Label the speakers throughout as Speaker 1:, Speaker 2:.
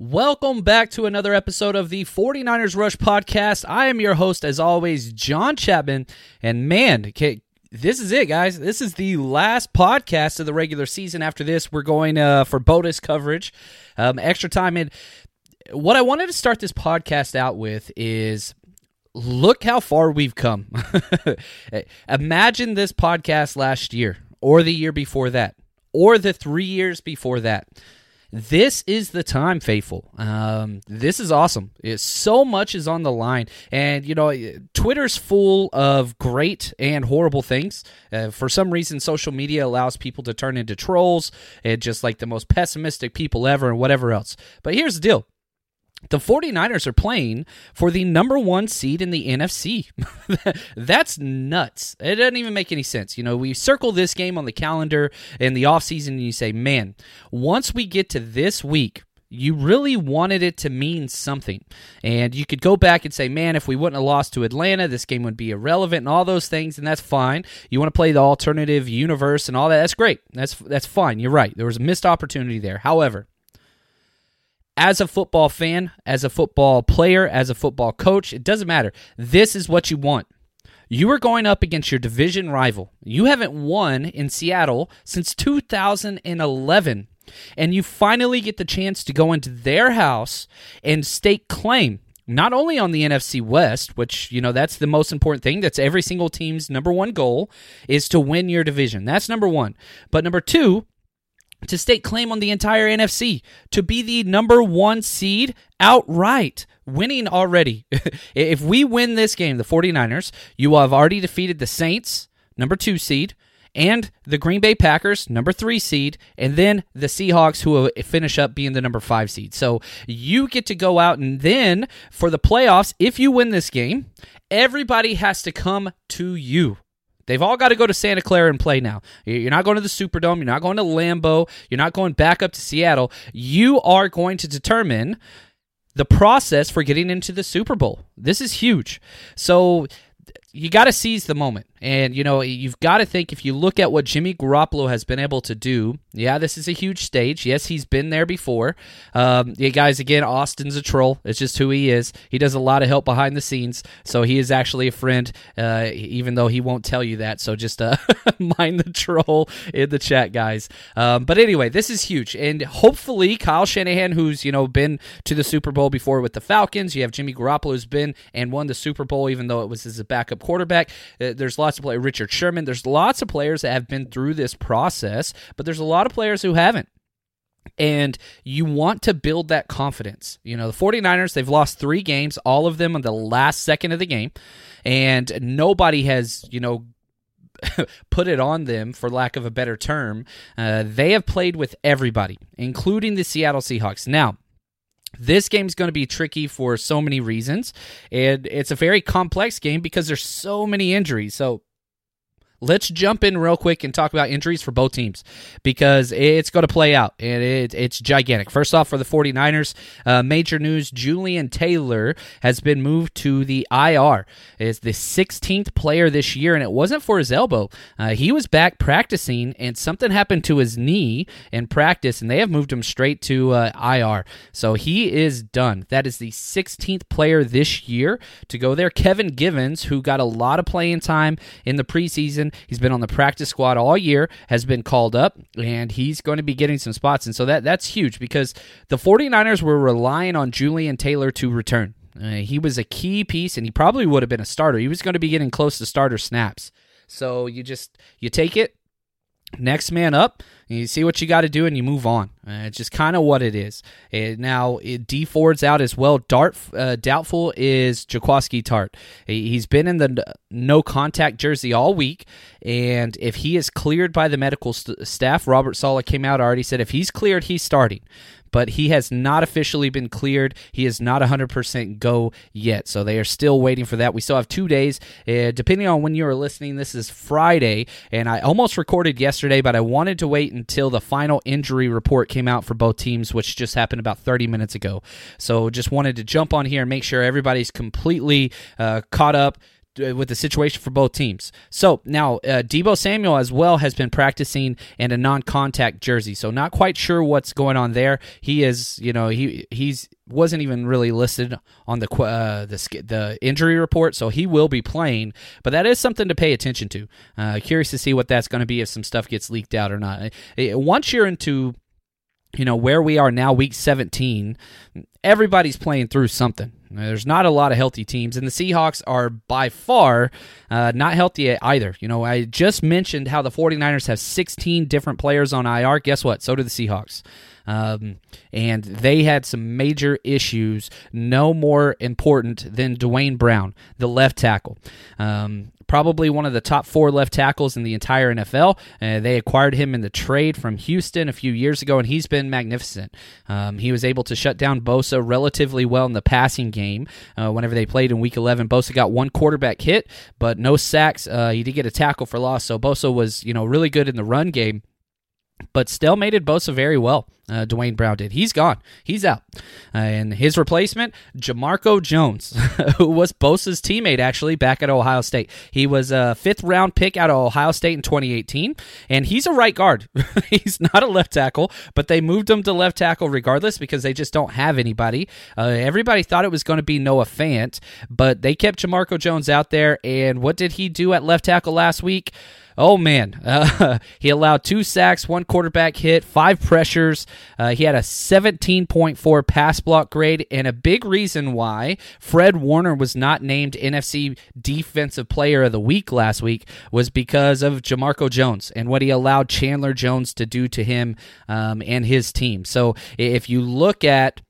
Speaker 1: Welcome back to another episode of the 49ers Rush podcast. I am your host, as always, John Chapman. And man, okay, this is it, guys. This is the last podcast of the regular season. After this, we're going uh, for bonus coverage, um, extra time. And what I wanted to start this podcast out with is look how far we've come. Imagine this podcast last year, or the year before that, or the three years before that this is the time, faithful. Um, this is awesome. It, so much is on the line, and you know, Twitter's full of great and horrible things. Uh, for some reason, social media allows people to turn into trolls and just like the most pessimistic people ever, and whatever else. But here's the deal: the 49ers are playing for the number one seed in the NFC. That's nuts. It doesn't even make any sense. You know, we circle this game on the calendar in the offseason and you say, man, once we get to this week, you really wanted it to mean something. And you could go back and say, man, if we wouldn't have lost to Atlanta, this game would be irrelevant and all those things, and that's fine. You want to play the alternative universe and all that, that's great. That's that's fine. You're right. There was a missed opportunity there. However, as a football fan, as a football player, as a football coach, it doesn't matter. This is what you want. You are going up against your division rival. You haven't won in Seattle since 2011. And you finally get the chance to go into their house and stake claim not only on the NFC West, which, you know, that's the most important thing. That's every single team's number one goal is to win your division. That's number one. But number two, to stake claim on the entire NFC, to be the number one seed outright, winning already. if we win this game, the 49ers, you will have already defeated the Saints, number two seed, and the Green Bay Packers, number three seed, and then the Seahawks, who will finish up being the number five seed. So you get to go out, and then for the playoffs, if you win this game, everybody has to come to you. They've all got to go to Santa Clara and play now. You're not going to the Superdome. You're not going to Lambeau. You're not going back up to Seattle. You are going to determine the process for getting into the Super Bowl. This is huge. So you got to seize the moment. And, you know, you've got to think if you look at what Jimmy Garoppolo has been able to do, yeah, this is a huge stage. Yes, he's been there before. Um, yeah, guys, again, Austin's a troll. It's just who he is. He does a lot of help behind the scenes. So he is actually a friend, uh, even though he won't tell you that. So just uh, mind the troll in the chat, guys. Um, but anyway, this is huge. And hopefully, Kyle Shanahan, who's, you know, been to the Super Bowl before with the Falcons, you have Jimmy Garoppolo, who's been and won the Super Bowl, even though it was as a backup quarterback. Uh, there's lots of players. Richard Sherman. There's lots of players that have been through this process, but there's a lot of players who haven't. and you want to build that confidence. You know, the 49ers, they've lost three games, all of them on the last second of the game, and nobody has, you know, put it on them, for lack of a better term. Uh, they have played with everybody, including the Seattle Seahawks. Now, this game is going to be tricky for so many reasons, and it's a very complex game because there's so many injuries. So Let's jump in real quick and talk about injuries for both teams because it's going to play out and it, it's gigantic. First off, for the 49ers, uh, major news Jullian Taylor has been moved to the IR. Is the 16th player this year, and it wasn't for his elbow. Uh, he was back practicing, and something happened to his knee in practice, and they have moved him straight to uh, IR. So he is done. That is the 16th player this year to go there. Kevin Givens, who got a lot of playing time in the preseason He's been on the practice squad all year, has been called up, and he's going to be getting some spots. And so that that's huge because the 49ers were relying on Jullian Taylor to return. Uh, he was a key piece, and he probably would have been a starter. He was going to be getting close to starter snaps. So you just you take it, next man up you see what you got to do and you move on. Uh, it's just kind of what it is. And now it, Dee Ford's out as well. Dart uh, doubtful is Jaquiski Tartt he's been in the no contact jersey all week and if he is cleared by the medical st- staff Robert Saleh came out already said if he's cleared he's starting but he has not officially been cleared. He is not 100% go yet. So they are still waiting for that. We still have two days. Uh, depending on when you are listening, this is Friday, and I almost recorded yesterday, but I wanted to wait until the final injury report came out for both teams, which just happened about 30 minutes ago. So just wanted to jump on here and make sure everybody's completely uh, caught up with the situation for both teams. So now uh, Deebo Samuel as well has been practicing in a non-contact jersey. So not quite sure what's going on there. He is, you know, he he's wasn't even really listed on the uh, the the injury report, so he will be playing. But that is something to pay attention to. Uh, curious to see what that's going to be if some stuff gets leaked out or not. Once you're into you know where we are now week 17 everybody's playing through something. There's not a lot of healthy teams and the seahawks are by far uh, not healthy either. You know i just mentioned how the 49ers have 16 different players on ir guess what? So do the seahawks um, and they had some major issues, no more important than Duane Brown, the left tackle. Um, probably one of the top four left tackles in the entire NFL. Uh, they acquired him in the trade from Houston a few years ago, and he's been magnificent. Um, he was able to shut down Bosa relatively well in the passing game. Uh, whenever they played in Week 11, Bosa got one quarterback hit, but no sacks. Uh, he did get a tackle for loss, so Bosa was you know really good in the run game but still made it Bosa very well. Uh, Duane Brown did. He's gone. He's out. Uh, and his replacement, Jamarco Jones, who was Bosa's teammate actually back at Ohio State. He was a fifth round pick out of Ohio State in 2018, and he's a right guard. he's not a left tackle, but they moved him to left tackle regardless because they just don't have anybody. Uh, everybody thought it was going to be Noah Fant, but they kept Jamarco Jones out there. And what did he do at left tackle last week? Oh man, uh, he allowed two sacks, one quarterback hit, five pressures. Uh, he had a 17.4 pass block grade, and a big reason why Fred Warner was not named NFC Defensive Player of the Week last week was because of Jamarco Jones and what he allowed Chandler Jones to do to him um, and his team. So if you look at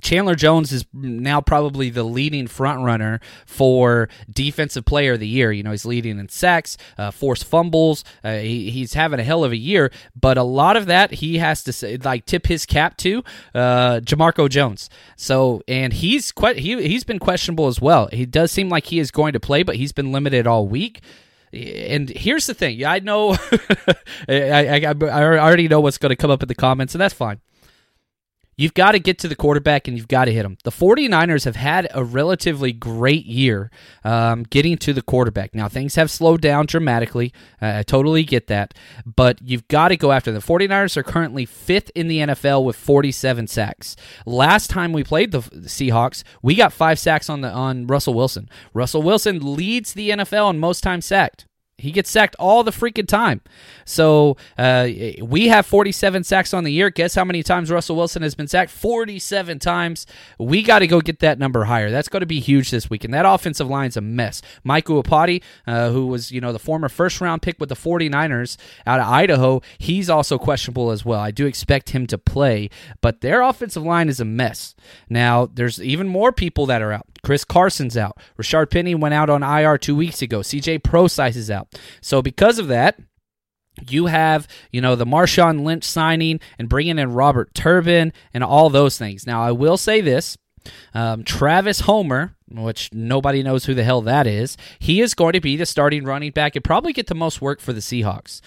Speaker 1: Chandler Jones is now probably the leading front runner for defensive player of the year. You know, he's leading in sacks, uh, forced fumbles. Uh, he, he's having a hell of a year, but a lot of that he has to say, like tip his cap to uh, Jamarco Jones. So, and he's he he's been questionable as well. He does seem like he is going to play, but he's been limited all week. And here's the thing: I know, I, I, I already know what's going to come up in the comments, and that's fine. You've got to get to the quarterback and you've got to hit him. The 49ers have had a relatively great year um, getting to the quarterback. Now, things have slowed down dramatically. Uh, I totally get that. But you've got to go after them. The 49ers are currently fifth in the NFL with 47 sacks. Last time we played the Seahawks, we got five sacks on, the, on Russell Wilson. Russell Wilson leads the NFL in most times sacked. He gets sacked all the freaking time. So uh, we have 47 sacks on the year. Guess how many times Russell Wilson has been sacked? 47 times. We got to go get that number higher. That's going to be huge this week. And that offensive line's a mess. Mike Iupati, uh, who was you know the former first round pick with the 49ers out of Idaho, he's also questionable as well. I do expect him to play, but their offensive line is a mess. Now there's even more people that are out. Chris Carson's out. Rashaad Penny went out on IR two weeks ago. CJ Prosise is out. So because of that, you have, you know, the Marshawn Lynch signing and bringing in Robert Turbin and all those things. Now, I will say this um, Travis Homer, which nobody knows who the hell that is, he is going to be the starting running back and probably get the most work for the Seahawks.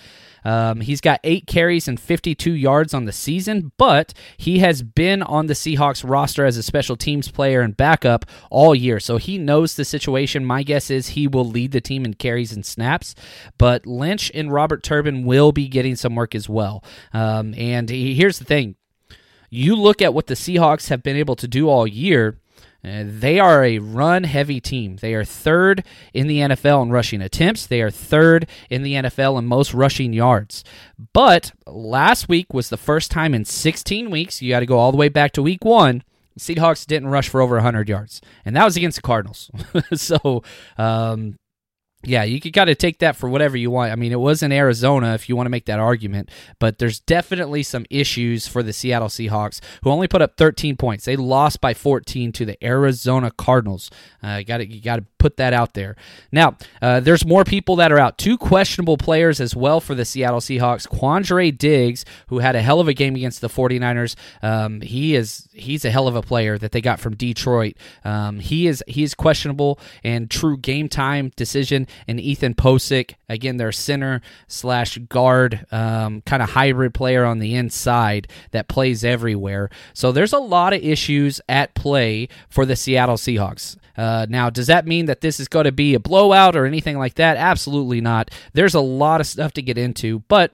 Speaker 1: Um, he's got eight carries and 52 yards on the season, but he has been on the Seahawks roster as a special teams player and backup all year. So he knows the situation. My guess is he will lead the team in carries and snaps, but Lynch and Robert Turbin will be getting some work as well. Um, and he, here's the thing you look at what the Seahawks have been able to do all year they are a run heavy team. They are third in the NFL in rushing attempts. They are third in the NFL in most rushing yards. But last week was the first time in 16 weeks, you got to go all the way back to week one. Seahawks didn't rush for over 100 yards, and that was against the Cardinals. so, um, yeah, you could got to take that for whatever you want. I mean, it was in Arizona if you want to make that argument, but there's definitely some issues for the Seattle Seahawks, who only put up 13 points. They lost by 14 to the Arizona Cardinals. Uh, got you got to put that out there. Now, uh, there's more people that are out. Two questionable players as well for the Seattle Seahawks. Quandre Diggs, who had a hell of a game against the 49ers. Um, he is he's a hell of a player that they got from Detroit. Um, he is he is questionable and true game time decision. And Ethan Pocic, again, their center slash guard um, kind of hybrid player on the inside that plays everywhere. So there's a lot of issues at play for the Seattle Seahawks. Uh, now, does that mean that this is going to be a blowout or anything like that? Absolutely not. There's a lot of stuff to get into, but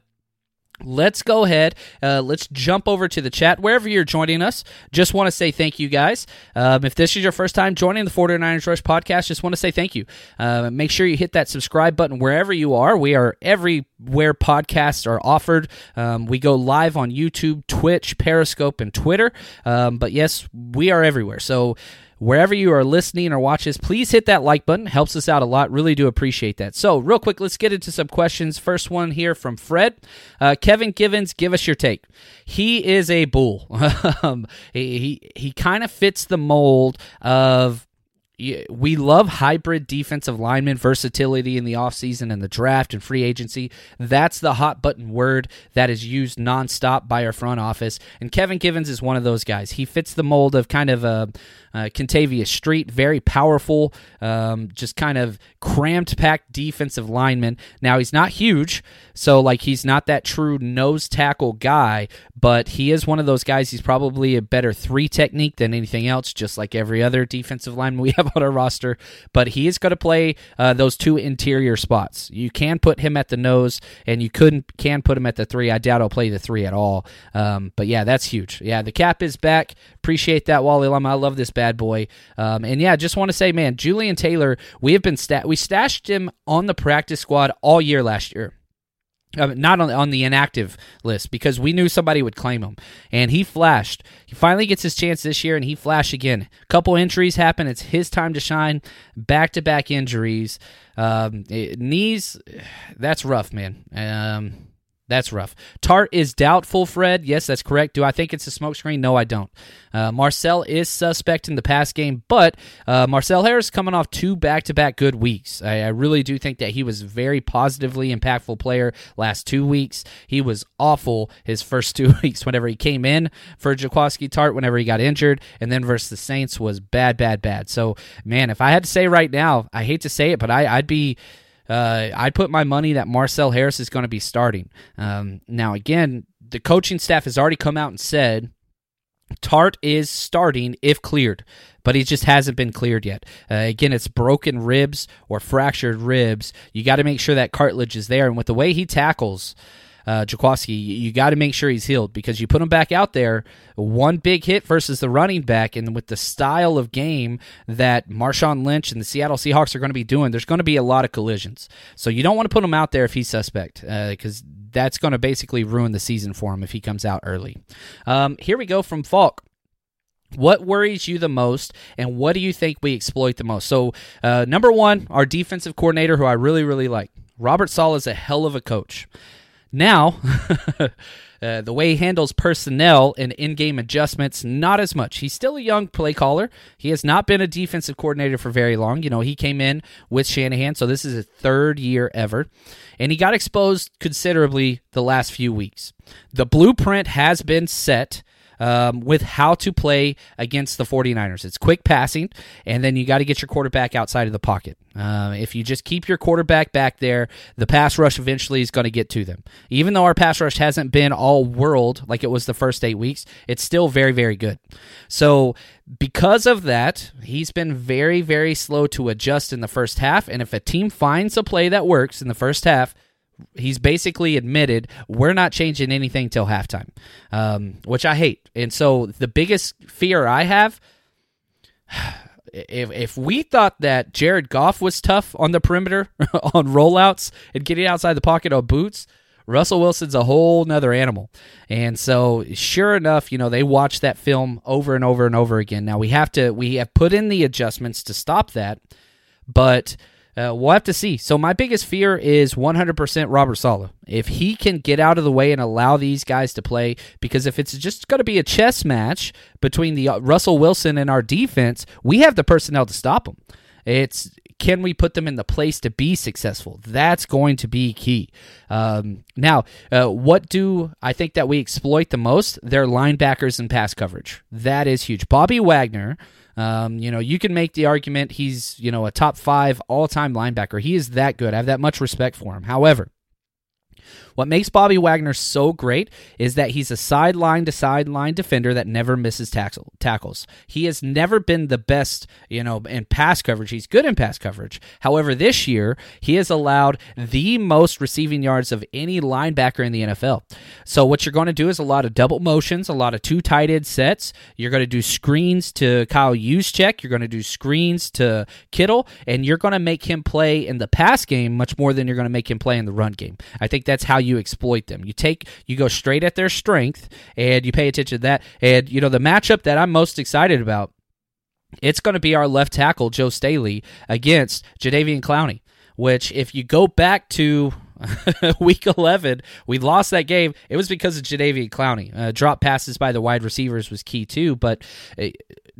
Speaker 1: let's go ahead uh, let's jump over to the chat. Wherever you're joining us just want to say thank you guys. Um, if this is your first time joining the 49ers rush podcast just want to say thank you. Uh, make sure you hit that subscribe button wherever you are. We are everywhere podcasts are offered. Um, we go live on youtube twitch periscope and twitter. Um, but yes we are everywhere. So Wherever you are listening or watches, please hit that like button. Helps us out a lot. Really do appreciate that. So, real quick, let's get into some questions. First one here from Fred. Uh, Kevin Givens, give us your take. He is a bull. Um, he he, he kind of fits the mold of we love hybrid defensive lineman versatility in the offseason and the draft and free agency. That's the hot button word that is used nonstop by our front office. And Kevin Givens is one of those guys. He fits the mold of kind of a uh, Kentavius Street, very powerful, um, just kind of cramped packed defensive lineman. Now, he's not huge, so like he's not that true nose tackle guy, but he is one of those guys. He's probably a better three technique than anything else, just like every other defensive lineman we have on our roster. But he is going to play uh, those two interior spots. You can put him at the nose, and you couldn't can put him at the three. I doubt he'll play the three at all. Um, but yeah, that's huge. Yeah, the cap is back. Appreciate that, Wally Lama. I love this bad boy. Um, and yeah, just want to say, man, Jullian Taylor, we have been stat we stashed him on the practice squad all year last year. Uh, not on, on the inactive list because we knew somebody would claim him. And he flashed. He finally gets his chance this year and he flashed again. Couple injuries happen. It's his time to shine. Back-to-back injuries. Um, it, knees that's rough man. Um, that's rough. Tartt is doubtful, Fred. Yes, that's correct. Do I think it's a smokescreen? No, I don't. Uh, Marcel is suspect in the pass game, but uh, Marcel Harris coming off two back to back good weeks. I, I, really do think that he was very positively impactful player last two weeks. He was awful his first two weeks whenever he came in for Jaquiski Tartt whenever he got injured, and then versus the Saints was bad, bad, bad. So, man, if I had to say right now, I hate to say it, but I, I'd be uh, I'd put my money that Marcel Harris is going to be starting. Um, now, again, the coaching staff has already come out and said Tartt is starting if cleared, but he just hasn't been cleared yet. Uh, again, it's broken ribs or fractured ribs. You got to make sure that cartilage is there. And with the way he tackles, uh, Jaquiski. You, got to make sure he's healed because you put him back out there, one big hit versus the running back, and with the style of game that Marshawn Lynch and the Seattle Seahawks are going to be doing, there's going to be a lot of collisions. So you don't want to put him out there if he's suspect because uh, that's going to basically ruin the season for him if he comes out early. Um, here we go from Falk. What worries you the most, and what do you think we exploit the most? So, uh, number one, our defensive coordinator, who I really, really like. Robert Saleh is a hell of a coach. Now, uh, the way he handles personnel and in game adjustments, not as much. He's still a young play caller. He has not been a defensive coordinator for very long. You know, he came in with Shanahan, so this is his third year ever. And he got exposed considerably the last few weeks. The blueprint has been set um, with how to play against the 49ers. It's quick passing, and then you got to get your quarterback outside of the pocket. Uh, if you just keep your quarterback back there, the pass rush eventually is going to get to them. Even though our pass rush hasn't been all world like it was the first eight weeks, it's still very, very good. So, because of that, he's been very, very slow to adjust in the first half. And if a team finds a play that works in the first half, he's basically admitted we're not changing anything till halftime, um, which I hate. And so the biggest fear I have, if if we thought that Jared Goff was tough on the perimeter on rollouts and getting outside the pocket on boots. Russell Wilson's a whole nother animal. And so sure enough, you know, they watch that film over and over and over again. Now we have to we have put in the adjustments to stop that, but uh, we'll have to see. So my biggest fear is 100% Robert Saleh. If he can get out of the way and allow these guys to play, because if it's just going to be a chess match between the uh, Russell Wilson and our defense, we have the personnel to stop them. It's can we put them in the place to be successful? That's going to be key. Um, now, uh, what do I think that we exploit the most? Their linebackers and pass coverage. That is huge. Bobby Wagner um, you know, you can make the argument he's, you know, a top five all time linebacker. He is that good. I have that much respect for him. However, what makes Bobby Wagner so great is that he's a sideline to sideline defender that never misses tackle, tackles. He has never been the best, you know, in pass coverage. He's good in pass coverage. However, this year, he has allowed the most receiving yards of any linebacker in the NFL. So, what you're going to do is a lot of double motions, a lot of two tight end sets. You're going to do screens to Kyle Juszczyk. You're going to do screens to Kittle, and you're going to make him play in the pass game much more than you're going to make him play in the run game. I think that's how you exploit them. You take you go straight at their strength and you pay attention to that. And you know the matchup that I'm most excited about, it's going to be our left tackle Joe Staley against Jadeveon Clowney. Which, if you go back to week 11, we lost that game. It was because of Jadeveon Clowney. Uh, drop passes by the wide receivers was key too, but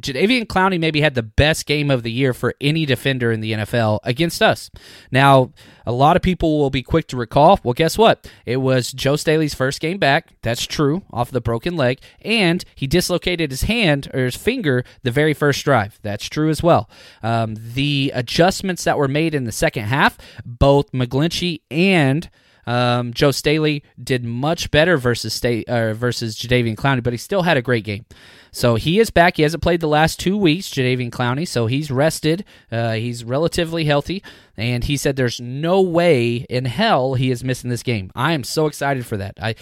Speaker 1: Jadeveon Clowney maybe had the best game of the year for any defender in the NFL against us. Now, a lot of people will be quick to recall. Well, guess what? It was Joe Staley's first game back. That's true, off the broken leg. And he dislocated his hand or his finger the very first drive. That's true as well. Um, the adjustments that were made in the second half, both McGlinchey and um, Joe Staley did much better versus State uh, versus Jadeveon Clowney, but he still had a great game. So he is back. He hasn't played the last two weeks, Jadeveon Clowney, so he's rested. Uh, he's relatively healthy, and he said there's no way in hell he is missing this game. I am so excited for that. I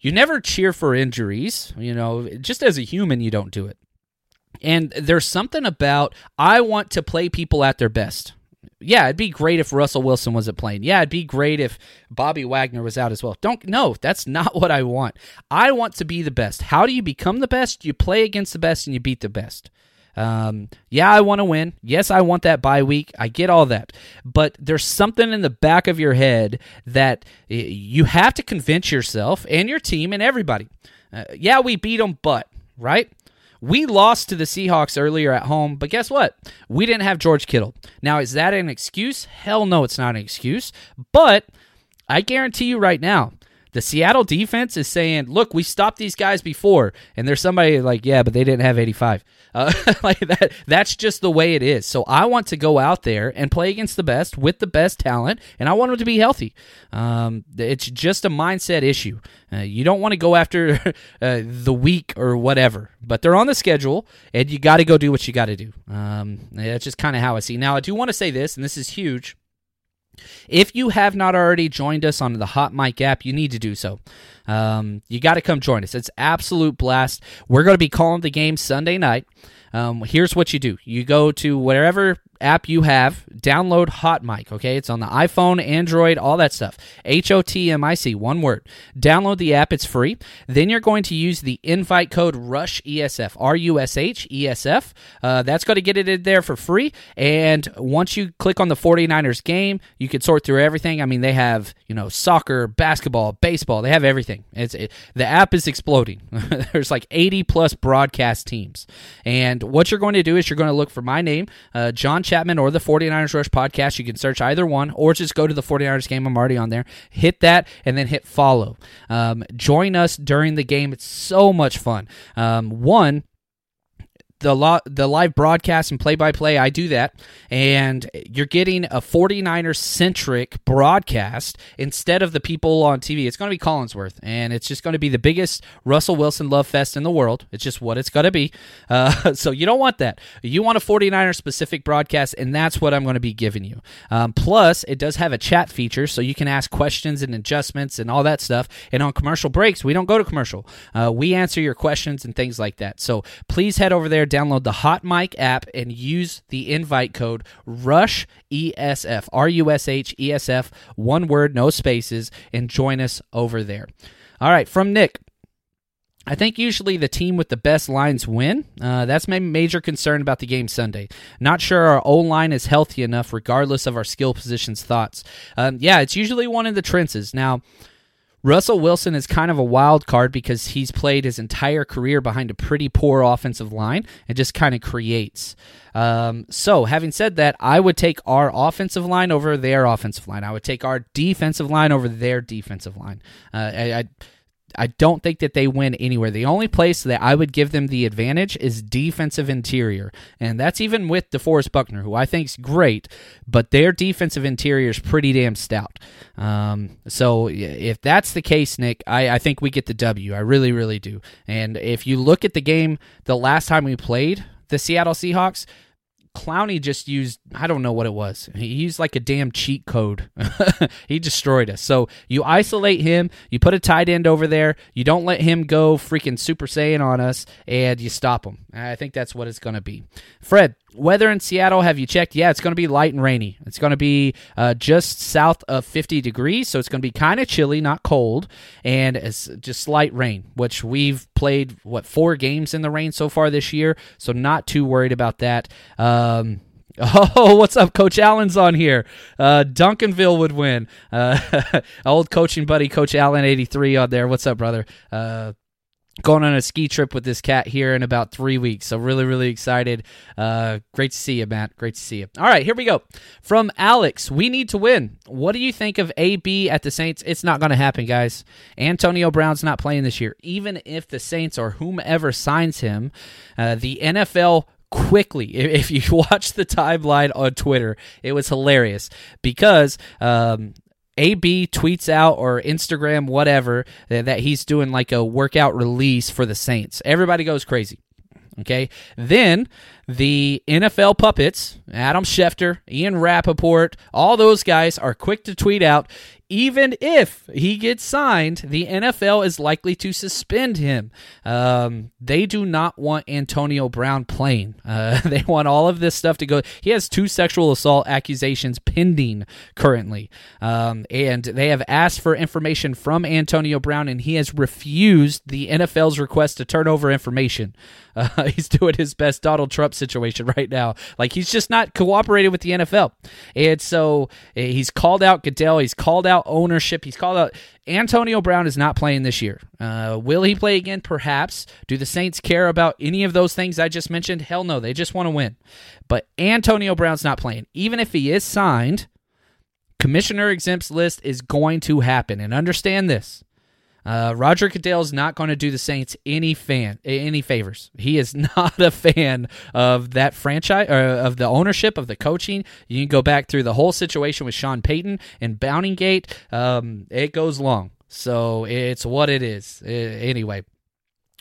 Speaker 1: you never cheer for injuries, you know, just as a human you don't do it. And there's something about I want to play people at their best yeah, it'd be great if Russell Wilson wasn't playing. Yeah, it'd be great if Bobby Wagner was out as well. Don't no, that's not what I want. I want to be the best. How do you become the best? You play against the best and you beat the best. Um, yeah, I want to win. Yes, I want that bye week. I get all that. But there's something in the back of your head that you have to convince yourself and your team and everybody. Uh, yeah, we beat them, but, right? We lost to the Seahawks earlier at home, but guess what? We didn't have George Kittle. Now, is that an excuse? Hell no, it's not an excuse. But I guarantee you right now, the Seattle defense is saying, "Look, we stopped these guys before," and there's somebody like, "Yeah, but they didn't have 85." Uh, like that. That's just the way it is. So I want to go out there and play against the best with the best talent, and I want them to be healthy. Um, it's just a mindset issue. Uh, you don't want to go after uh, the week or whatever, but they're on the schedule, and you got to go do what you got to do. Um, that's just kind of how I see. Now, I do want to say this, and this is huge. If you have not already joined us on the Hot Mic app, you need to do so. Um, you got to come join us. It's absolute blast. We're going to be calling the game Sunday night. Um, here's what you do you go to wherever app you have, download Hot Mic, okay? It's on the iPhone, Android, all that stuff. H O T M I C, one word. Download the app, it's free. Then you're going to use the invite code RUSH ESF, R U S H E S F. Uh, that's going to get it in there for free. And once you click on the 49ers game, you can sort through everything. I mean, they have, you know, soccer, basketball, baseball, they have everything. It's it, The app is exploding. There's like 80 plus broadcast teams. And what you're going to do is you're going to look for my name, uh, John Chapman or the 49ers Rush podcast. You can search either one or just go to the 49ers game. I'm already on there. Hit that and then hit follow. Um, join us during the game. It's so much fun. Um, one, the lo- the live broadcast and play by play, I do that, and you're getting a 49er centric broadcast instead of the people on TV. It's going to be Collinsworth, and it's just going to be the biggest Russell Wilson love fest in the world. It's just what it's going to be. Uh, so you don't want that. You want a 49er specific broadcast, and that's what I'm going to be giving you. Um, plus, it does have a chat feature, so you can ask questions and adjustments and all that stuff. And on commercial breaks, we don't go to commercial. Uh, we answer your questions and things like that. So please head over there download the Hot Mic app and use the invite code RUSH ESF, R U S H E S F, one word, no spaces, and join us over there. All right, from Nick. I think usually the team with the best lines win. Uh, that's my major concern about the game Sunday. Not sure our O line is healthy enough, regardless of our skill positions thoughts. Um, yeah, it's usually one of the trenches. Now, Russell Wilson is kind of a wild card because he's played his entire career behind a pretty poor offensive line and just kind of creates. Um, so, having said that, I would take our offensive line over their offensive line. I would take our defensive line over their defensive line. Uh, I, I I don't think that they win anywhere. The only place that I would give them the advantage is defensive interior, and that's even with DeForest Buckner, who I think is great, but their defensive interior is pretty damn stout. Um, so if that's the case, Nick, I, I think we get the W. I really, really do. And if you look at the game the last time we played the Seattle Seahawks, Clowney just used I don't know what it was. He used like a damn cheat code. he destroyed us. So you isolate him, you put a tight end over there, you don't let him go freaking Super Saiyan on us, and you stop him. I think that's what it's going to be. Fred, weather in Seattle, have you checked? Yeah, it's going to be light and rainy. It's going to be uh, just south of 50 degrees, so it's going to be kind of chilly, not cold, and it's just light rain, which we've played, what, four games in the rain so far this year, so not too worried about that. Um, Oh, what's up? Coach Allen's on here. Uh, Duncanville would win. Uh, old coaching buddy, Coach Allen, 83 on there. What's up, brother? Uh, going on a ski trip with this cat here in about three weeks. So really, really excited. Uh, great to see you, Matt. Great to see you. All right, here we go. From Alex, we need to win. What do you think of AB at the Saints? It's not going to happen, guys. Antonio Brown's not playing this year. Even if the Saints or whomever signs him, uh, the NFL quickly. If you watch the timeline on Twitter, it was hilarious because um, AB tweets out or Instagram, whatever, that he's doing like a workout release for the Saints. Everybody goes crazy. Okay. Then the NFL puppets, Adam Schefter, Ian Rapoport, all those guys are quick to tweet out even if he gets signed, the NFL is likely to suspend him. Um, they do not want Antonio Brown playing. Uh, they want all of this stuff to go. He has two sexual assault accusations pending currently. Um, and they have asked for information from Antonio Brown, and he has refused the NFL's request to turn over information. Uh, he's doing his best Donald Trump situation right now. Like he's just not cooperating with the NFL. And so eh, he's called out Goodell. He's called out ownership. He's called out Antonio Brown is not playing this year. Uh, will he play again? Perhaps. Do the Saints care about any of those things I just mentioned? Hell no. They just want to win. But Antonio Brown's not playing. Even if he is signed, commissioner exempts list is going to happen. And understand this uh, Roger Goodell is not going to do the Saints any fan any favors. He is not a fan of that franchise or of the ownership of the coaching. You can go back through the whole situation with Sean Payton and Bountygate. Um, it goes long, so it's what it is. Uh, anyway,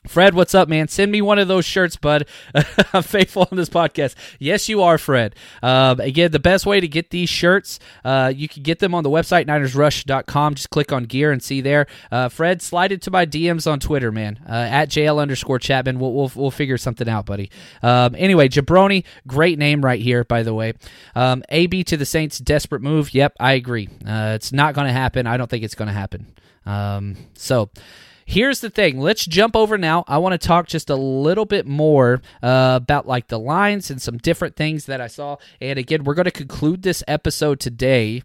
Speaker 1: Fred, what's up, man? Send me one of those shirts, bud. I'm faithful on this podcast. Yes, you are, Fred. Um, again, the best way to get these shirts, uh, you can get them on the website, ninersrush.com. Just click on gear and see there. Uh, Fred, slide it to my DMs on Twitter, man, uh, at JL underscore Chapman. We'll, we'll, we'll figure something out, buddy. Um, anyway, Jabroni, great name right here, by the way. Um, AB to the Saints, desperate move. Yep, I agree. Uh, it's not going to happen. I don't think it's going to happen. Um, so. Here's the thing. Let's jump over now. I want to talk just a little bit more uh, about like the lines and some different things that I saw. And again, we're going to conclude this episode today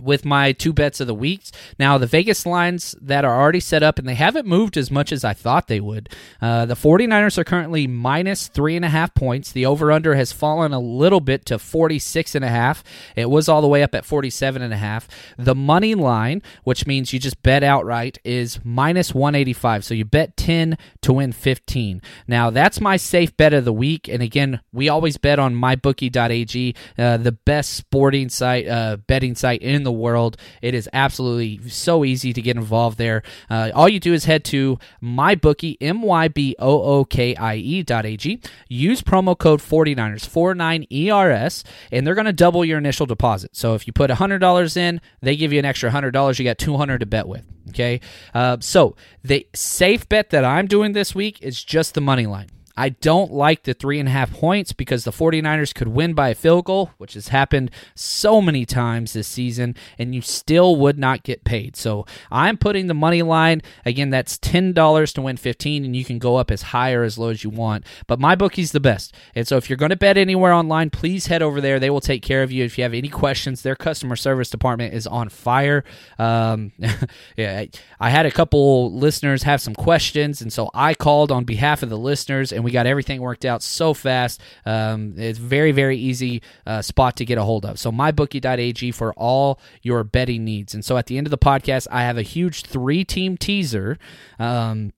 Speaker 1: with my two bets of the weeks. Now, the Vegas lines that are already set up, and they haven't moved as much as I thought they would. Uh, the 49ers are currently minus three and a half points. The over under has fallen a little bit to 46 and a half. It was all the way up at 47 and a half. The money line, which means you just bet outright, is minus 185. So you bet 10 to win 15. Now, that's my safe bet of the week. And again, we always bet on mybookie.ag, uh, the best sporting site, uh, betting site in the world. It is absolutely so easy to get involved there. Uh, all you do is head to mybookie, M Y B O O K I E dot A G. Use promo code 49ers, 49ERS, and they're going to double your initial deposit. So if you put $100 in, they give you an extra $100. You got 200 to bet with. Okay. Uh, so the safe bet that I'm doing this week is just the money line. I don't like the three and a half points because the 49ers could win by a field goal, which has happened so many times this season, and you still would not get paid. So I'm putting the money line. Again, that's $10 to win 15, and you can go up as high or as low as you want. But my bookie's the best. And so if you're going to bet anywhere online, please head over there. They will take care of you. If you have any questions, their customer service department is on fire. Um, yeah, I had a couple listeners have some questions, and so I called on behalf of the listeners and we got everything worked out so fast. Um, it's very, very easy uh, spot to get a hold of. So mybookie.ag for all your betting needs. And so at the end of the podcast, I have a huge three team teaser. Um,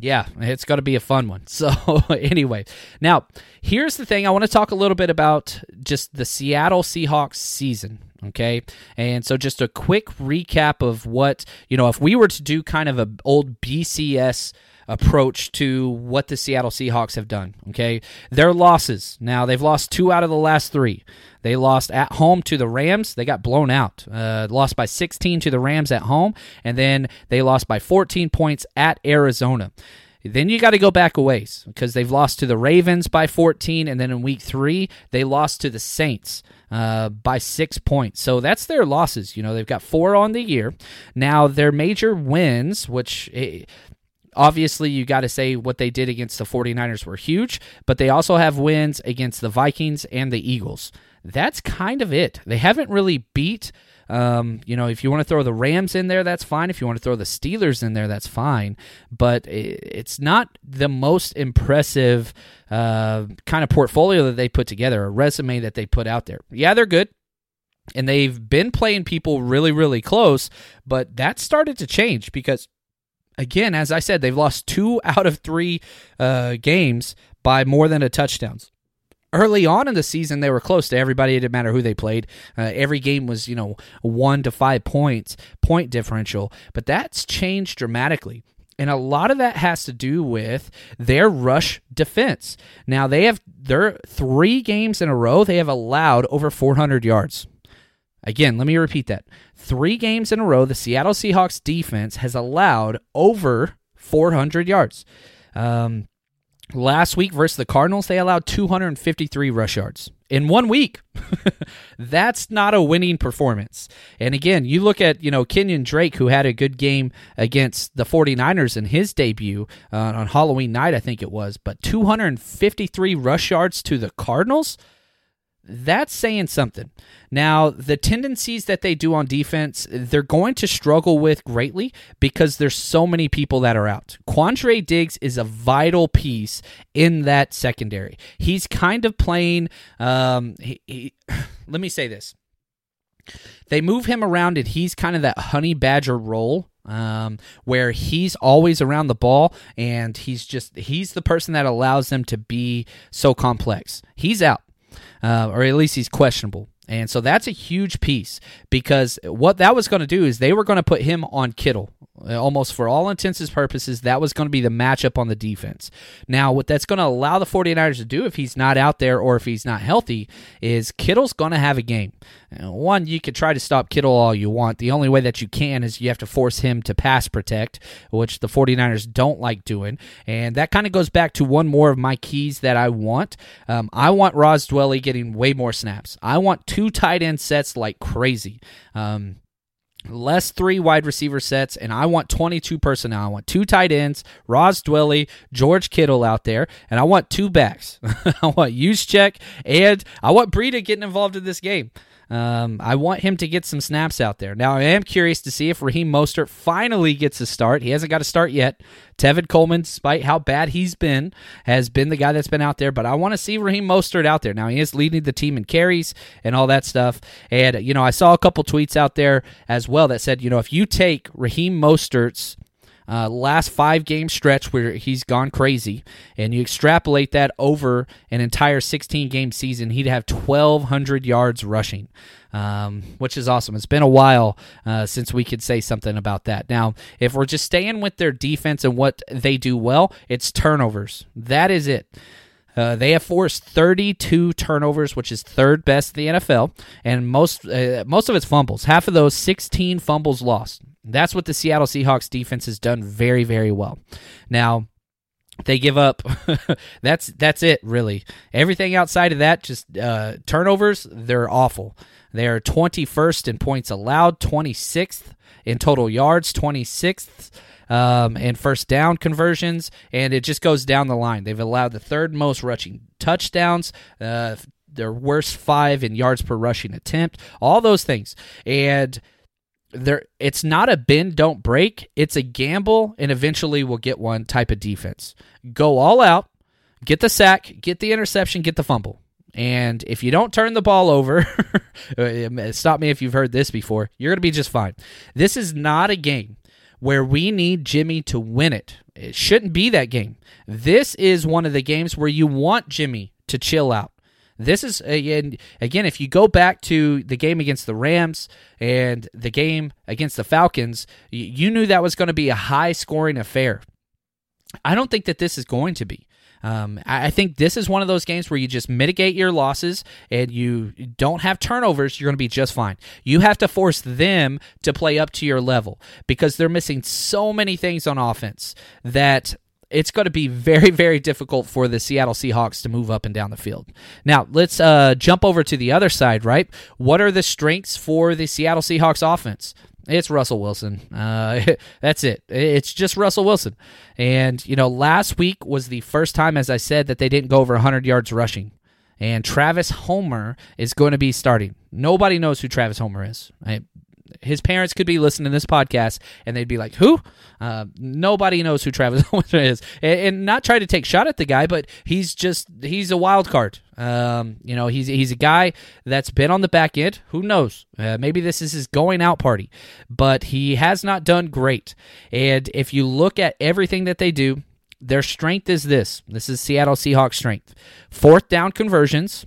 Speaker 1: yeah, it's going to be a fun one. So, anyway, now here's the thing I want to talk a little bit about just the Seattle Seahawks season. Okay. And so, just a quick recap of what, you know, if we were to do kind of an old BCS approach to what the Seattle Seahawks have done. Okay, their losses now they've lost two out of the last three. They lost at home to the Rams. They got blown out. Uh, lost by 16 to the Rams at home, and then they lost by 14 points at Arizona. Then you got to go back a ways because they've lost to the Ravens by 14, and then in week three, they lost to the Saints uh, by six points. So that's their losses. You know, they've got four on the year. Now, their major wins, which eh, Obviously, you got to say what they did against the 49ers were huge, but they also have wins against the Vikings and the Eagles. That's kind of it. They haven't really beat. Um, you know, if you want to throw the Rams in there, that's fine. If you want to throw the Steelers in there, that's fine. But it's not the most impressive uh, kind of portfolio that they put together, a resume that they put out there. Yeah, they're good and they've been playing people really, really close, but that started to change because again, as I said, they've lost two out of three uh, games by more than a touchdowns. Early on in the season, they were close to everybody. It didn't matter who they played. Uh, every game was, you know, one to five points, point differential. But that's changed dramatically. And a lot of that has to do with their rush defense. Now, they have their three games in a row, they have allowed over 400 yards. Again, let me repeat that. Three games in a row, the Seattle Seahawks defense has allowed over 400 yards. Um, last week versus the Cardinals, they allowed 253 rush yards in one week. That's not a winning performance. And again, you look at, you know, Kenyon Drake, who had a good game against the 49ers in his debut uh, on Halloween night, I think it was, but 253 rush yards to the Cardinals that's saying something. Now, the tendencies that they do on defense, they're going to struggle with greatly because there's so many people that are out. Quandre Diggs is a vital piece in that secondary. He's kind of playing. Um, he, he, let me say this. They move him around, and he's kind of that honey badger role um, where he's always around the ball and he's just he's the person that allows them to be so complex. He's out uh, or at least he's questionable. And so that's a huge piece because what that was going to do is they were going to put him on Kittle. Uh, almost for all intents and purposes, that was going to be the matchup on the defense. Now, what that's going to allow the 49ers to do if he's not out there or if he's not healthy is Kittle's going to have a game. Uh, one, you could try to stop Kittle all you want. The only way that you can is you have to force him to pass protect, which the 49ers don't like doing. And that kind of goes back to one more of my keys that I want. Um, I want Ross Dwelly getting way more snaps. I want tight end sets like crazy. Um, less three wide receiver sets, and I want 22 personnel. I want two tight ends, Ross Dwelley, George Kittle out there, and I want two backs. I want Juszczyk, and I want Breida getting involved in this game. Um, I want him to get some snaps out there. Now, I am curious to see if Raheem Mostert finally gets a start. He hasn't got a start yet. Tevin Coleman, despite how bad he's been, has been the guy that's been out there. But I want to see Raheem Mostert out there. Now, he is leading the team in carries and all that stuff. And, you know, I saw a couple tweets out there as well that said, you know, if you take Raheem Mostert's uh, last five game stretch where he's gone crazy, and you extrapolate that over an entire 16 game season, he'd have 1,200 yards rushing, um, which is awesome. It's been a while uh, since we could say something about that. Now, if we're just staying with their defense and what they do well, it's turnovers. That is it. Uh, they have forced 32 turnovers, which is third best in the NFL, and most uh, most of it's fumbles. Half of those, 16 fumbles lost. That's what the Seattle Seahawks defense has done very, very well. Now, they give up. that's that's it, really. Everything outside of that, just uh, turnovers. They're awful. They are 21st in points allowed, 26th in total yards, 26th um, in first down conversions, and it just goes down the line. They've allowed the third most rushing touchdowns. Uh, their worst five in yards per rushing attempt. All those things, and there it's not a bend don't break. It's a gamble and eventually we'll get one type of defense. Go all out get the sack get the interception get the fumble. And if you don't turn the ball over stop me if you've heard this before you're going to be just fine. This is not a game where we need jimmy to win it. It shouldn't be that game. This is one of the games where you want jimmy to chill out this is again, again, if you go back to the game against the Rams and the game against the Falcons, you knew that was going to be a high scoring affair. I don't think that this is going to be. Um, I think this is one of those games where you just mitigate your losses and you don't have turnovers. You're going to be just fine. You have to force them to play up to your level because they're missing so many things on offense that it's going to be very, very difficult for the Seattle Seahawks to move up and down the field. Now, let's uh, jump over to the other side, right? What are the strengths for the Seattle Seahawks offense? It's Russell Wilson. Uh, that's it. It's just Russell Wilson. And, you know, last week was the first time, as I said, that they didn't go over 100 yards rushing. And Travis Homer is going to be starting. Nobody knows who Travis Homer is. His parents could be listening to this podcast and they'd be like, "Who?" Uh, nobody knows who Travis Homer is, and, and, not try to take shot at the guy, but he's just he's a wild card. Um, you know, he's he's a guy that's been on the back end. Who knows? Uh, maybe this is his going out party, but he has not done great. And if you look at everything that they do, their strength is this. This is Seattle Seahawks strength: fourth down conversions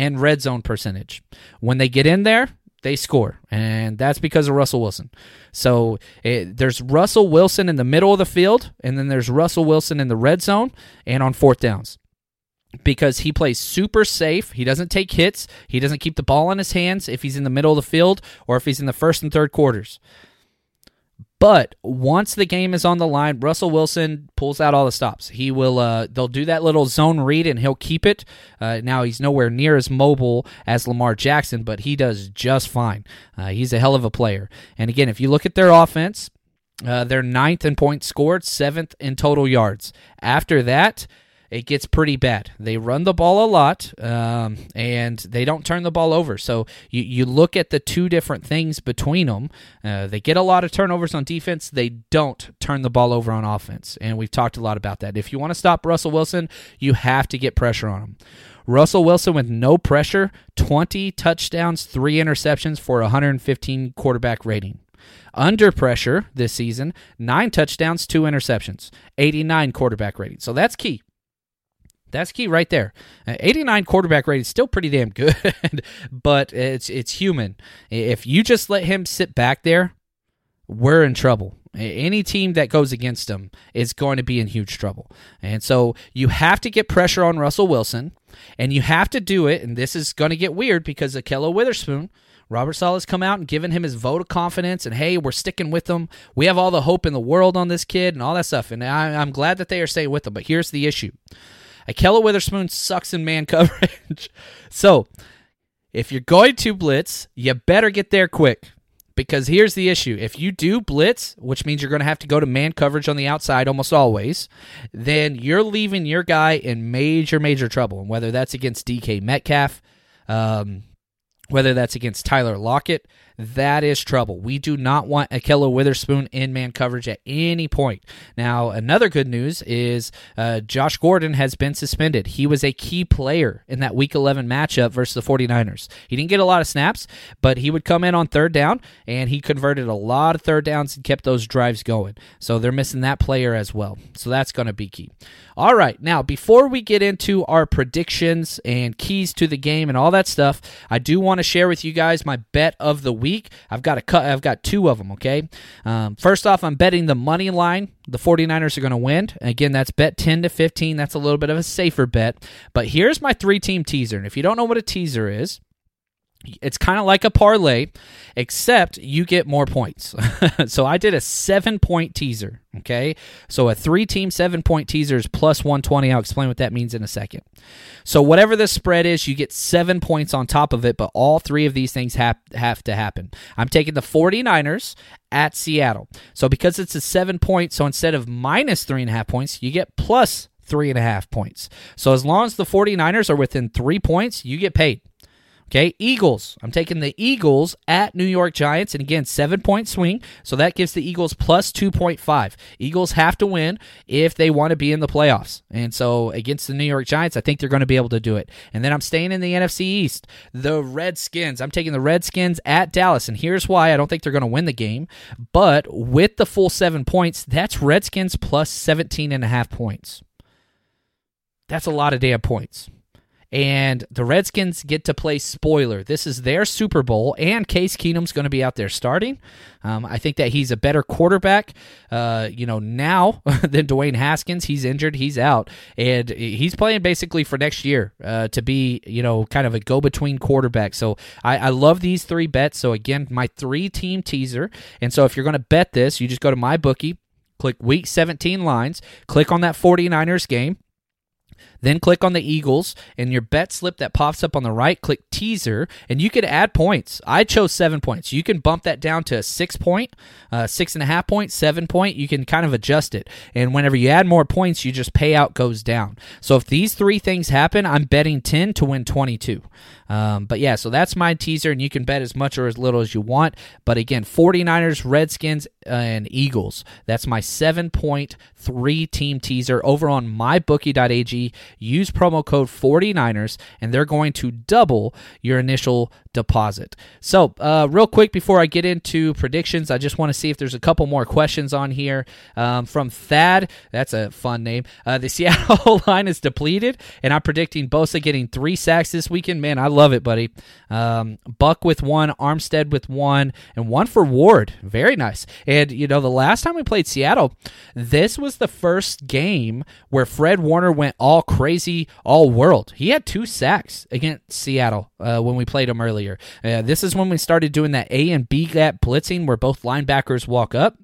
Speaker 1: and red zone percentage. When they get in there, they score, and that's because of Russell Wilson. So it, there's Russell Wilson in the middle of the field, and then there's Russell Wilson in the red zone and on fourth downs. Because he plays super safe. He doesn't take hits. He doesn't keep the ball in his hands if he's in the middle of the field or if he's in the first and third quarters. But once the game is on the line, Russell Wilson pulls out all the stops. He will. Uh, they'll do that little zone read, and he'll keep it. Uh, now he's nowhere near as mobile as Lamar Jackson, but he does just fine. Uh, he's a hell of a player. And again, if you look at their offense, uh, they're ninth in points scored, seventh in total yards. After that, it gets pretty bad. They run the ball a lot, um, and they don't turn the ball over. So you, you look at the two different things between them. Uh, they get a lot of turnovers on defense. They don't turn the ball over on offense, and we've talked a lot about that. If you want to stop Russell Wilson, you have to get pressure on him. Russell Wilson with no pressure, 20 touchdowns, three interceptions for 115 quarterback rating. Under pressure this season, nine touchdowns, two interceptions, 89 quarterback rating. So that's key. That's key right there. Uh, 89 quarterback rate is still pretty damn good, but it's it's human. If you just let him sit back there, we're in trouble. Any team that goes against him is going to be in huge trouble. And so you have to get pressure on Russell Wilson, and you have to do it. And this is going to get weird because Ahkello Witherspoon, Robert Saleh's come out and given him his vote of confidence, and hey, we're sticking with him. We have all the hope in the world on this kid and all that stuff. And I, am glad that they are staying with him. But here's the issue Ahkello Witherspoon sucks in man coverage. so if you're going to blitz, you better get there quick. Because here's the issue. If you do blitz, which means you're going to have to go to man coverage on the outside almost always, then you're leaving your guy in major, major trouble. And whether that's against DK Metcalf, um, whether that's against Tyler Lockett, that is trouble. We do not want Ahkello Witherspoon in man coverage at any point. Now, another good news is uh, Josh Gordon has been suspended. He was a key player in that Week 11 matchup versus the 49ers. He didn't get a lot of snaps, but he would come in on third down, and he converted a lot of third downs and kept those drives going. So they're missing that player as well. So that's going to be key. All right, now before we get into our predictions and keys to the game and all that stuff, I do want to share with you guys my bet of the week week. I've got a cut. I've got two of them. Okay. Um, first off, I'm betting the money line. The 49ers are going to win. Again, that's bet 10 to 15. That's a little bit of a safer bet. But here's my three team teaser. And if you don't know what a teaser is, it's kind of like a parlay, except you get more points. so I did a seven point teaser. Okay. So a three team seven point teaser is plus 120. I'll explain what that means in a second. So whatever the spread is, you get seven points on top of it, but all three of these things have, have to happen. I'm taking the 49ers at Seattle. So because it's a seven point, so instead of minus three and a half points, you get plus three and a half points. So as long as the 49ers are within three points, you get paid. Okay, Eagles. I'm taking the Eagles at New York Giants, and again, seven point swing. So that gives the Eagles plus 2.5. Eagles have to win if they want to be in the playoffs. And so against the New York Giants, I think they're going to be able to do it. And then I'm staying in the NFC East. The Redskins. I'm taking the Redskins at Dallas. And here's why I don't think they're going to win the game. But with the full seven points, that's Redskins plus 17 and a half points. That's a lot of damn points and the Redskins get to play spoiler. This is their Super Bowl, and Case Keenum's going to be out there starting. Um, I think that he's a better quarterback, uh, you know, now than Dwayne Haskins. He's injured, he's out, and he's playing basically for next year uh, to be, you know, kind of a go-between quarterback. So I, I love these three bets. So again, my three-team teaser, and so if you're going to bet this, you just go to my bookie, click Week 17 lines, click on that 49ers game then click on the Eagles and your bet slip that pops up on the right, click teaser, and you could add points. I chose seven points. You can bump that down to a six point, uh, six and a half point, seven point. You can kind of adjust it. And whenever you add more points, you just payout goes down. So if these three things happen, I'm betting 10 to win 22. Um, but yeah, so that's my teaser, and you can bet as much or as little as you want. But again, 49ers, Redskins, and Eagles. That's my seven point three team teaser over on mybookie.ag. Use promo code 49ers, and they're going to double your initial deposit. So, uh, real quick before I get into predictions, I just want to see if there's a couple more questions on here um, from Thad. That's a fun name. Uh, the Seattle line is depleted, and I'm predicting Bosa getting three sacks this weekend. Man, I love it, buddy. Um, Buck with one, Armstead with one, and one for Ward. Very nice. And you know, the last time we played Seattle, this was the first game where Fred Warner went all crazy, all world. He had two sacks against Seattle uh, when we played him earlier earlier. Uh, this is when we started doing that A and B gap blitzing where both linebackers walk up.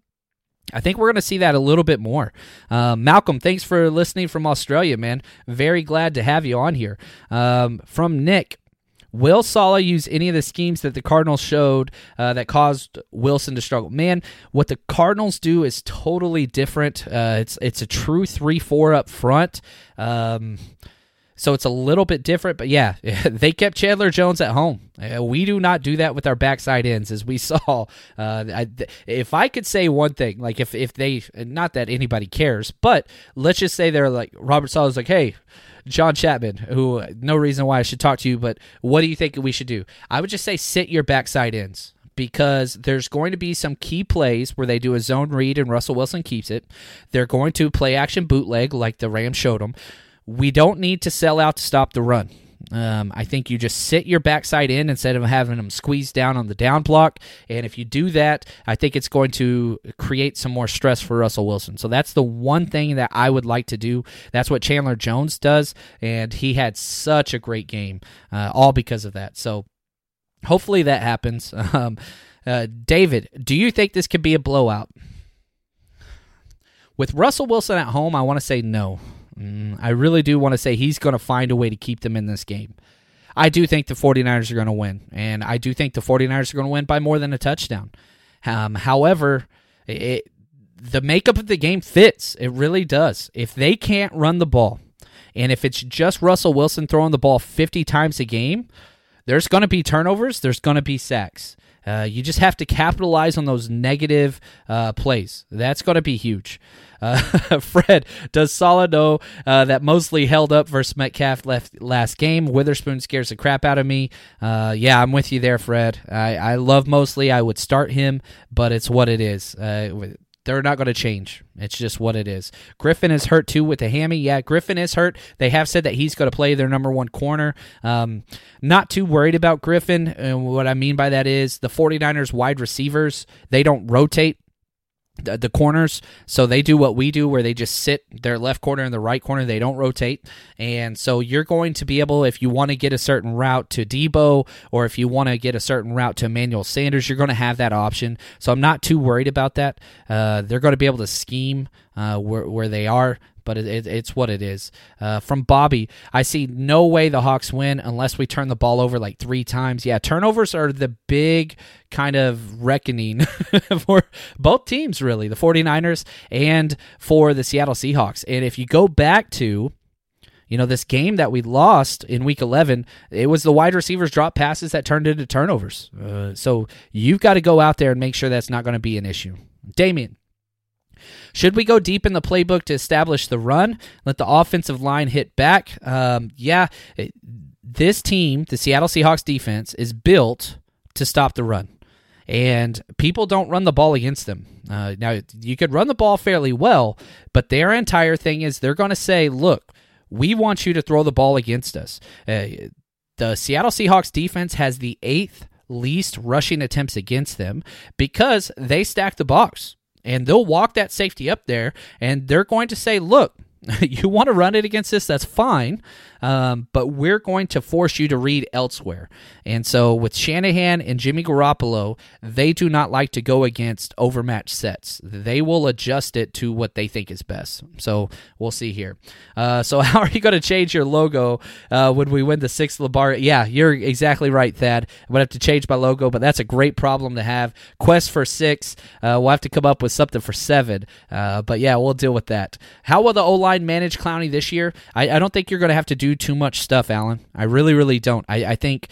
Speaker 1: I think we're going to see that a little bit more. Uh, Malcolm, thanks for listening from Australia, man. Very glad to have you on here. Um, from Nick, Will Saleh use any of the schemes that the Cardinals showed uh, that caused Wilson to struggle? Man, what the Cardinals do is totally different. Uh, it's it's a true three four up front. Um, so it's a little bit different, but yeah, they kept Chandler Jones at home. Uh, we do not do that with our backside ends, as we saw. Uh, I, if I could say one thing, like if if they, not that anybody cares, but let's just say they're like Robert Saleh's like, hey. John Chapman, who no reason why I should talk to you, but what do you think we should do? I would just say sit your backside ends because there's going to be some key plays where they do a zone read and Russell Wilson keeps it. They're going to play action bootleg like the Rams showed them we don't need to sell out to stop the run. Um, I think you just sit your backside in instead of having them squeeze down on the down block. And if you do that, I think it's going to create some more stress for Russell Wilson. So that's the one thing that I would like to do. That's what Chandler Jones does. And he had such a great game, uh, all because of that. So hopefully that happens. Um, uh, David, do you think this could be a blowout? With Russell Wilson at home, I want to say no. Mm, I really do want to say he's going to find a way to keep them in this game. I do think the 49ers are going to win, and I do think the 49ers are going to win by more than a touchdown. Um, however, it, the makeup of the game fits. It really does. If they can't run the ball, and if it's just Russell Wilson throwing the ball 50 times a game, there's going to be turnovers, there's going to be sacks. Uh, you just have to capitalize on those negative uh, plays. That's going to be huge. Uh, Fred, does Saleh know uh, that Moseley held up versus Metcalf left last game? Witherspoon scares the crap out of me. Uh, yeah, I'm with you there, Fred. I, I love Moseley. I would start him, but it's what it is. Uh, they're not going to change. It's just what it is. Griffin is hurt too with the hammy. Yeah, Griffin is hurt. They have said that he's going to play their number one corner. Um, not too worried about Griffin. And what I mean by that is the 49ers wide receivers, they don't rotate the, the corners. So they do what we do, where they just sit their left corner and the right corner. They don't rotate, and so you're going to be able, if you want to get a certain route to Deebo or if you want to get a certain route to Emmanuel Sanders, you're going to have that option. So I'm not too worried about that. Uh, they're going to be able to scheme uh, where where they are but it, it, it's what it is. Uh, from Bobby, I see no way the Hawks win unless we turn the ball over like three times. Yeah, turnovers are the big kind of reckoning for both teams, really, the 49ers and for the Seattle Seahawks. And if you go back to you know, this game that we lost in week 11, it was the wide receivers drop passes that turned into turnovers. Uh, so you've got to go out there and make sure that's not going to be an issue. Damien, should we go deep in the playbook to establish the run? Let the offensive line hit back? Um, yeah, this team, the Seattle Seahawks defense, is built to stop the run. And people don't run the ball against them. Uh, now, you could run the ball fairly well, but their entire thing is they're going to say, look, we want you to throw the ball against us. Uh, the Seattle Seahawks defense has the eighth least rushing attempts against them because they stack the box and they'll walk that safety up there and they're going to say, look, you want to run it against this, that's fine. Um, but we're going to force you to read elsewhere. And so with Shanahan and Jimmy Garoppolo, they do not like to go against overmatched sets. They will adjust it to what they think is best. So we'll see here. Uh, so how are you going to change your logo uh, when we win the sixth Labar? Yeah, you're exactly right, Thad. I'm going to have to change my logo, but that's a great problem to have. Quest for six. Uh, we'll have to come up with something for seven. Uh, but yeah, we'll deal with that. How will the O line manage Clowney this year? I, I don't think you're going to have to do too much stuff, Alan. I really, really don't. I, I think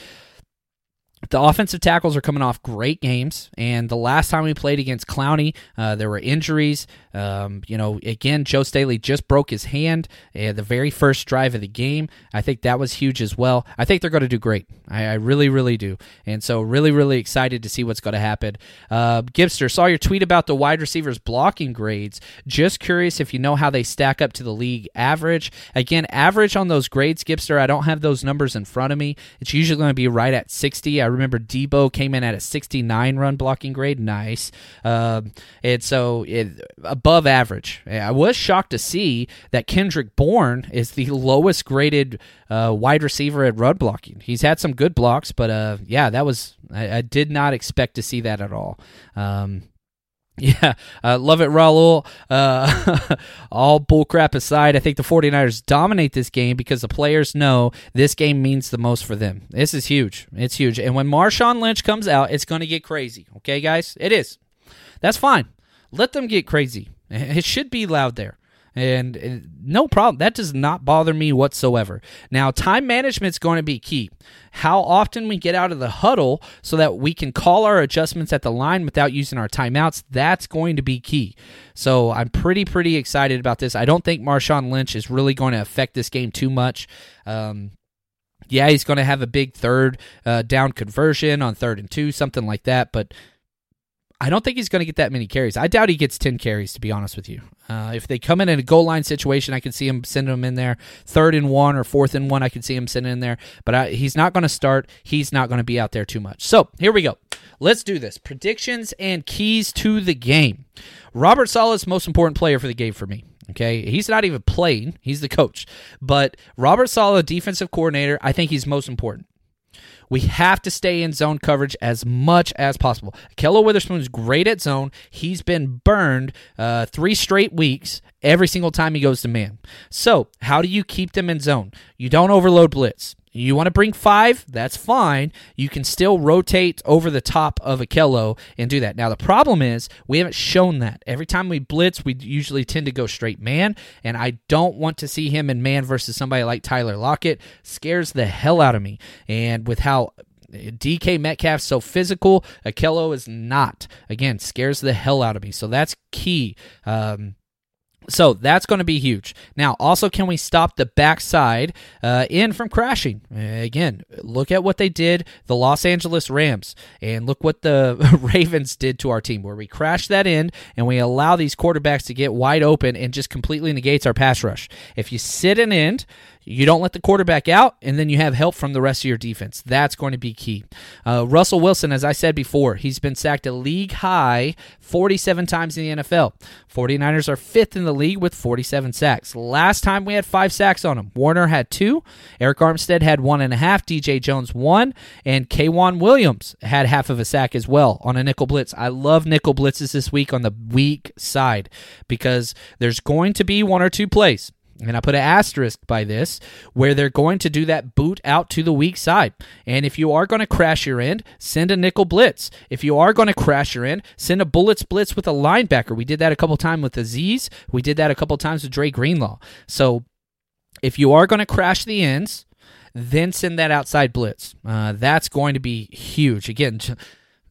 Speaker 1: the offensive tackles are coming off great games, and the last time we played against Clowney, uh, there were injuries. Um, you know, again, Joe Staley just broke his hand at the very first drive of the game. I think that was huge as well. I think they're going to do great. I, I, really, really do. And so, really, really excited to see what's going to happen. Uh, Gibster, saw your tweet about the wide receivers blocking grades. Just curious if you know how they stack up to the league average. Again, average on those grades, Gibster, I don't have those numbers in front of me. It's usually going to be right at 60. I remember Deebo came in at a 69 run blocking grade. Nice. Um, and so, it, above average. I was shocked to see that Kendrick Bourne is the lowest graded uh, wide receiver at run blocking. He's had some good blocks, but uh, yeah, that was I, I, did not expect to see that at all. Um, yeah, uh, love it, Raul. Uh, all bullcrap aside, I think the 49ers dominate this game because the players know this game means the most for them. This is huge. It's huge. And when Marshawn Lynch comes out, it's going to get crazy. Okay, guys? It is. That's fine. Let them get crazy. It should be loud there. And no problem. That does not bother me whatsoever. Now, time management is going to be key. How often we get out of the huddle so that we can call our adjustments at the line without using our timeouts, that's going to be key. So I'm pretty, pretty excited about this. I don't think Marshawn Lynch is really going to affect this game too much. Um, yeah, he's going to have a big third uh, down conversion on third and two, something like that. But I don't think he's going to get that many carries. I doubt he gets 10 carries, to be honest with you. Uh, if they come in in a goal line situation, I can see him sending him in there. Third and one or fourth and one, I can see him sending in there. But I, he's not going to start. He's not going to be out there too much. So here we go. Let's do this. Predictions and keys to the game. Robert Saleh's most important player for the game for me. Okay, he's not even playing; he's the coach. But Robert Saleh, defensive coordinator, I think he's most important. We have to stay in zone coverage as much as possible. Ahkello Witherspoon's great at zone. He's been burned uh, three straight weeks every single time he goes to man. So, how do you keep them in zone? You don't overload blitz. You want to bring five? That's fine. You can still rotate over the top of Ahkello and do that. Now, the problem is we haven't shown that. Every time we blitz, we usually tend to go straight man, and I don't want to see him in man versus somebody like Tyler Lockett. Scares the hell out of me. And with how DK Metcalf's so physical. Ahkello is not. Again, scares the hell out of me. So that's key. Um, so that's going to be huge. Now, also, can we stop the backside uh, in from crashing? Again, look at what they did, the Los Angeles Rams, and look what the Ravens did to our team, where we crash that in and we allow these quarterbacks to get wide open and just completely negates our pass rush. If you sit an end, you don't let the quarterback out, and then you have help from the rest of your defense. That's going to be key. Uh, Russell Wilson, as I said before, he's been sacked a league high 47 times in the NFL. 49ers are fifth in the league with 47 sacks. Last time we had five sacks on him. Warner had two, Arik Armstead had one and a half, DJ Jones one, and K'Waun Williams had half of a sack as well on a nickel blitz. I love nickel blitzes this week on the weak side because there's going to be one or two plays and I put an asterisk by this, where they're going to do that boot out to the weak side. And if you are going to crash your end, send a nickel blitz. If you are going to crash your end, send a bullets blitz with a linebacker. We did that a couple times with Azeez. We did that a couple times with Dre Greenlaw. So if you are going to crash the ends, then send that outside blitz. Uh, that's going to be huge. Again,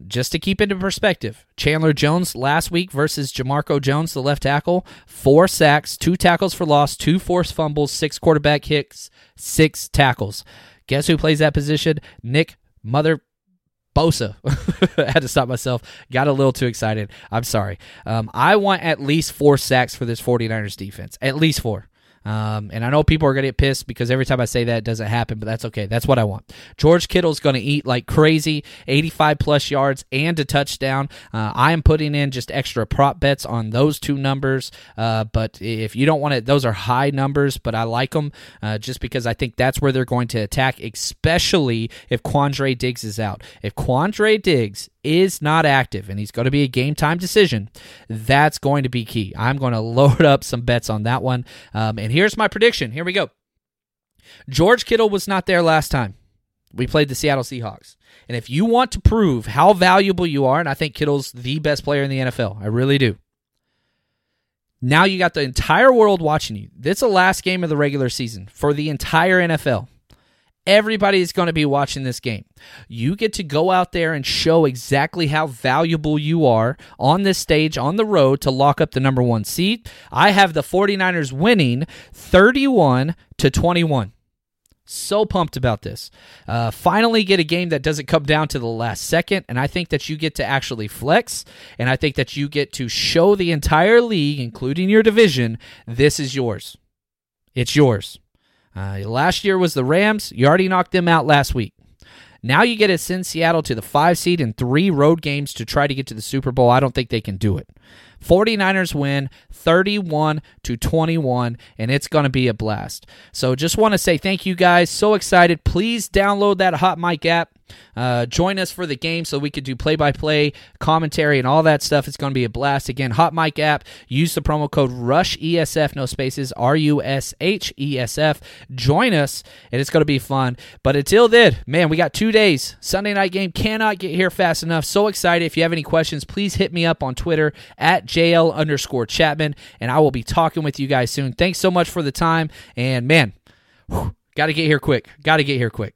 Speaker 1: just to keep into perspective, Chandler Jones last week versus Jamarco Jones, the left tackle, four sacks, two tackles for loss, two forced fumbles, six quarterback hits, six tackles. Guess who plays that position? Nick Mother Bosa. I had to stop myself. Got a little too excited. I'm sorry. Um, I want at least four sacks for this 49ers defense. At least four. Um, and I know people are going to get pissed because every time I say that, it doesn't happen, but that's okay. That's what I want. George Kittle's going to eat like crazy 85 plus yards and a touchdown. Uh, I am putting in just extra prop bets on those two numbers. Uh, but if you don't want it, those are high numbers, but I like them uh, just because I think that's where they're going to attack, especially if Quandre Diggs is out. If Quandre Diggs is not active and he's going to be a game time decision, that's going to be key. I'm going to load up some bets on that one. Um, and here's my prediction. Here we go. George Kittle was not there last time. We played the Seattle Seahawks. And if you want to prove how valuable you are, and I think Kittle's the best player in the NFL, I really do. Now you got the entire world watching you. This is the last game of the regular season for the entire NFL. Everybody's going to be watching this game. You get to go out there and show exactly how valuable you are on this stage on the road to lock up the number one seat. I have the 49ers winning 31 to 21. So pumped about this. Uh, finally, get a game that doesn't come down to the last second. And I think that you get to actually flex. And I think that you get to show the entire league, including your division, this is yours. It's yours. Uh, last year was the Rams. You already knocked them out last week. Now you get to send Seattle to the five seed in three road games to try to get to the Super Bowl. I don't think they can do it. 49ers win 31 to 21 and it's going to be a blast. So just want to say thank you guys. So excited. Please download that Hot Mic app. Uh, join us for the game so we could do play by play commentary and all that stuff. It's going to be a blast. Again, Hot Mic app. Use the promo code RUSH ESF, no spaces, R U S H E S F. Join us, and it's going to be fun. But until then, man, we got two days. Sunday night game cannot get here fast enough. So excited. If you have any questions, please hit me up on Twitter at JL underscore Chapman, and I will be talking with you guys soon. Thanks so much for the time. And man, got to get here quick. Got to get here quick.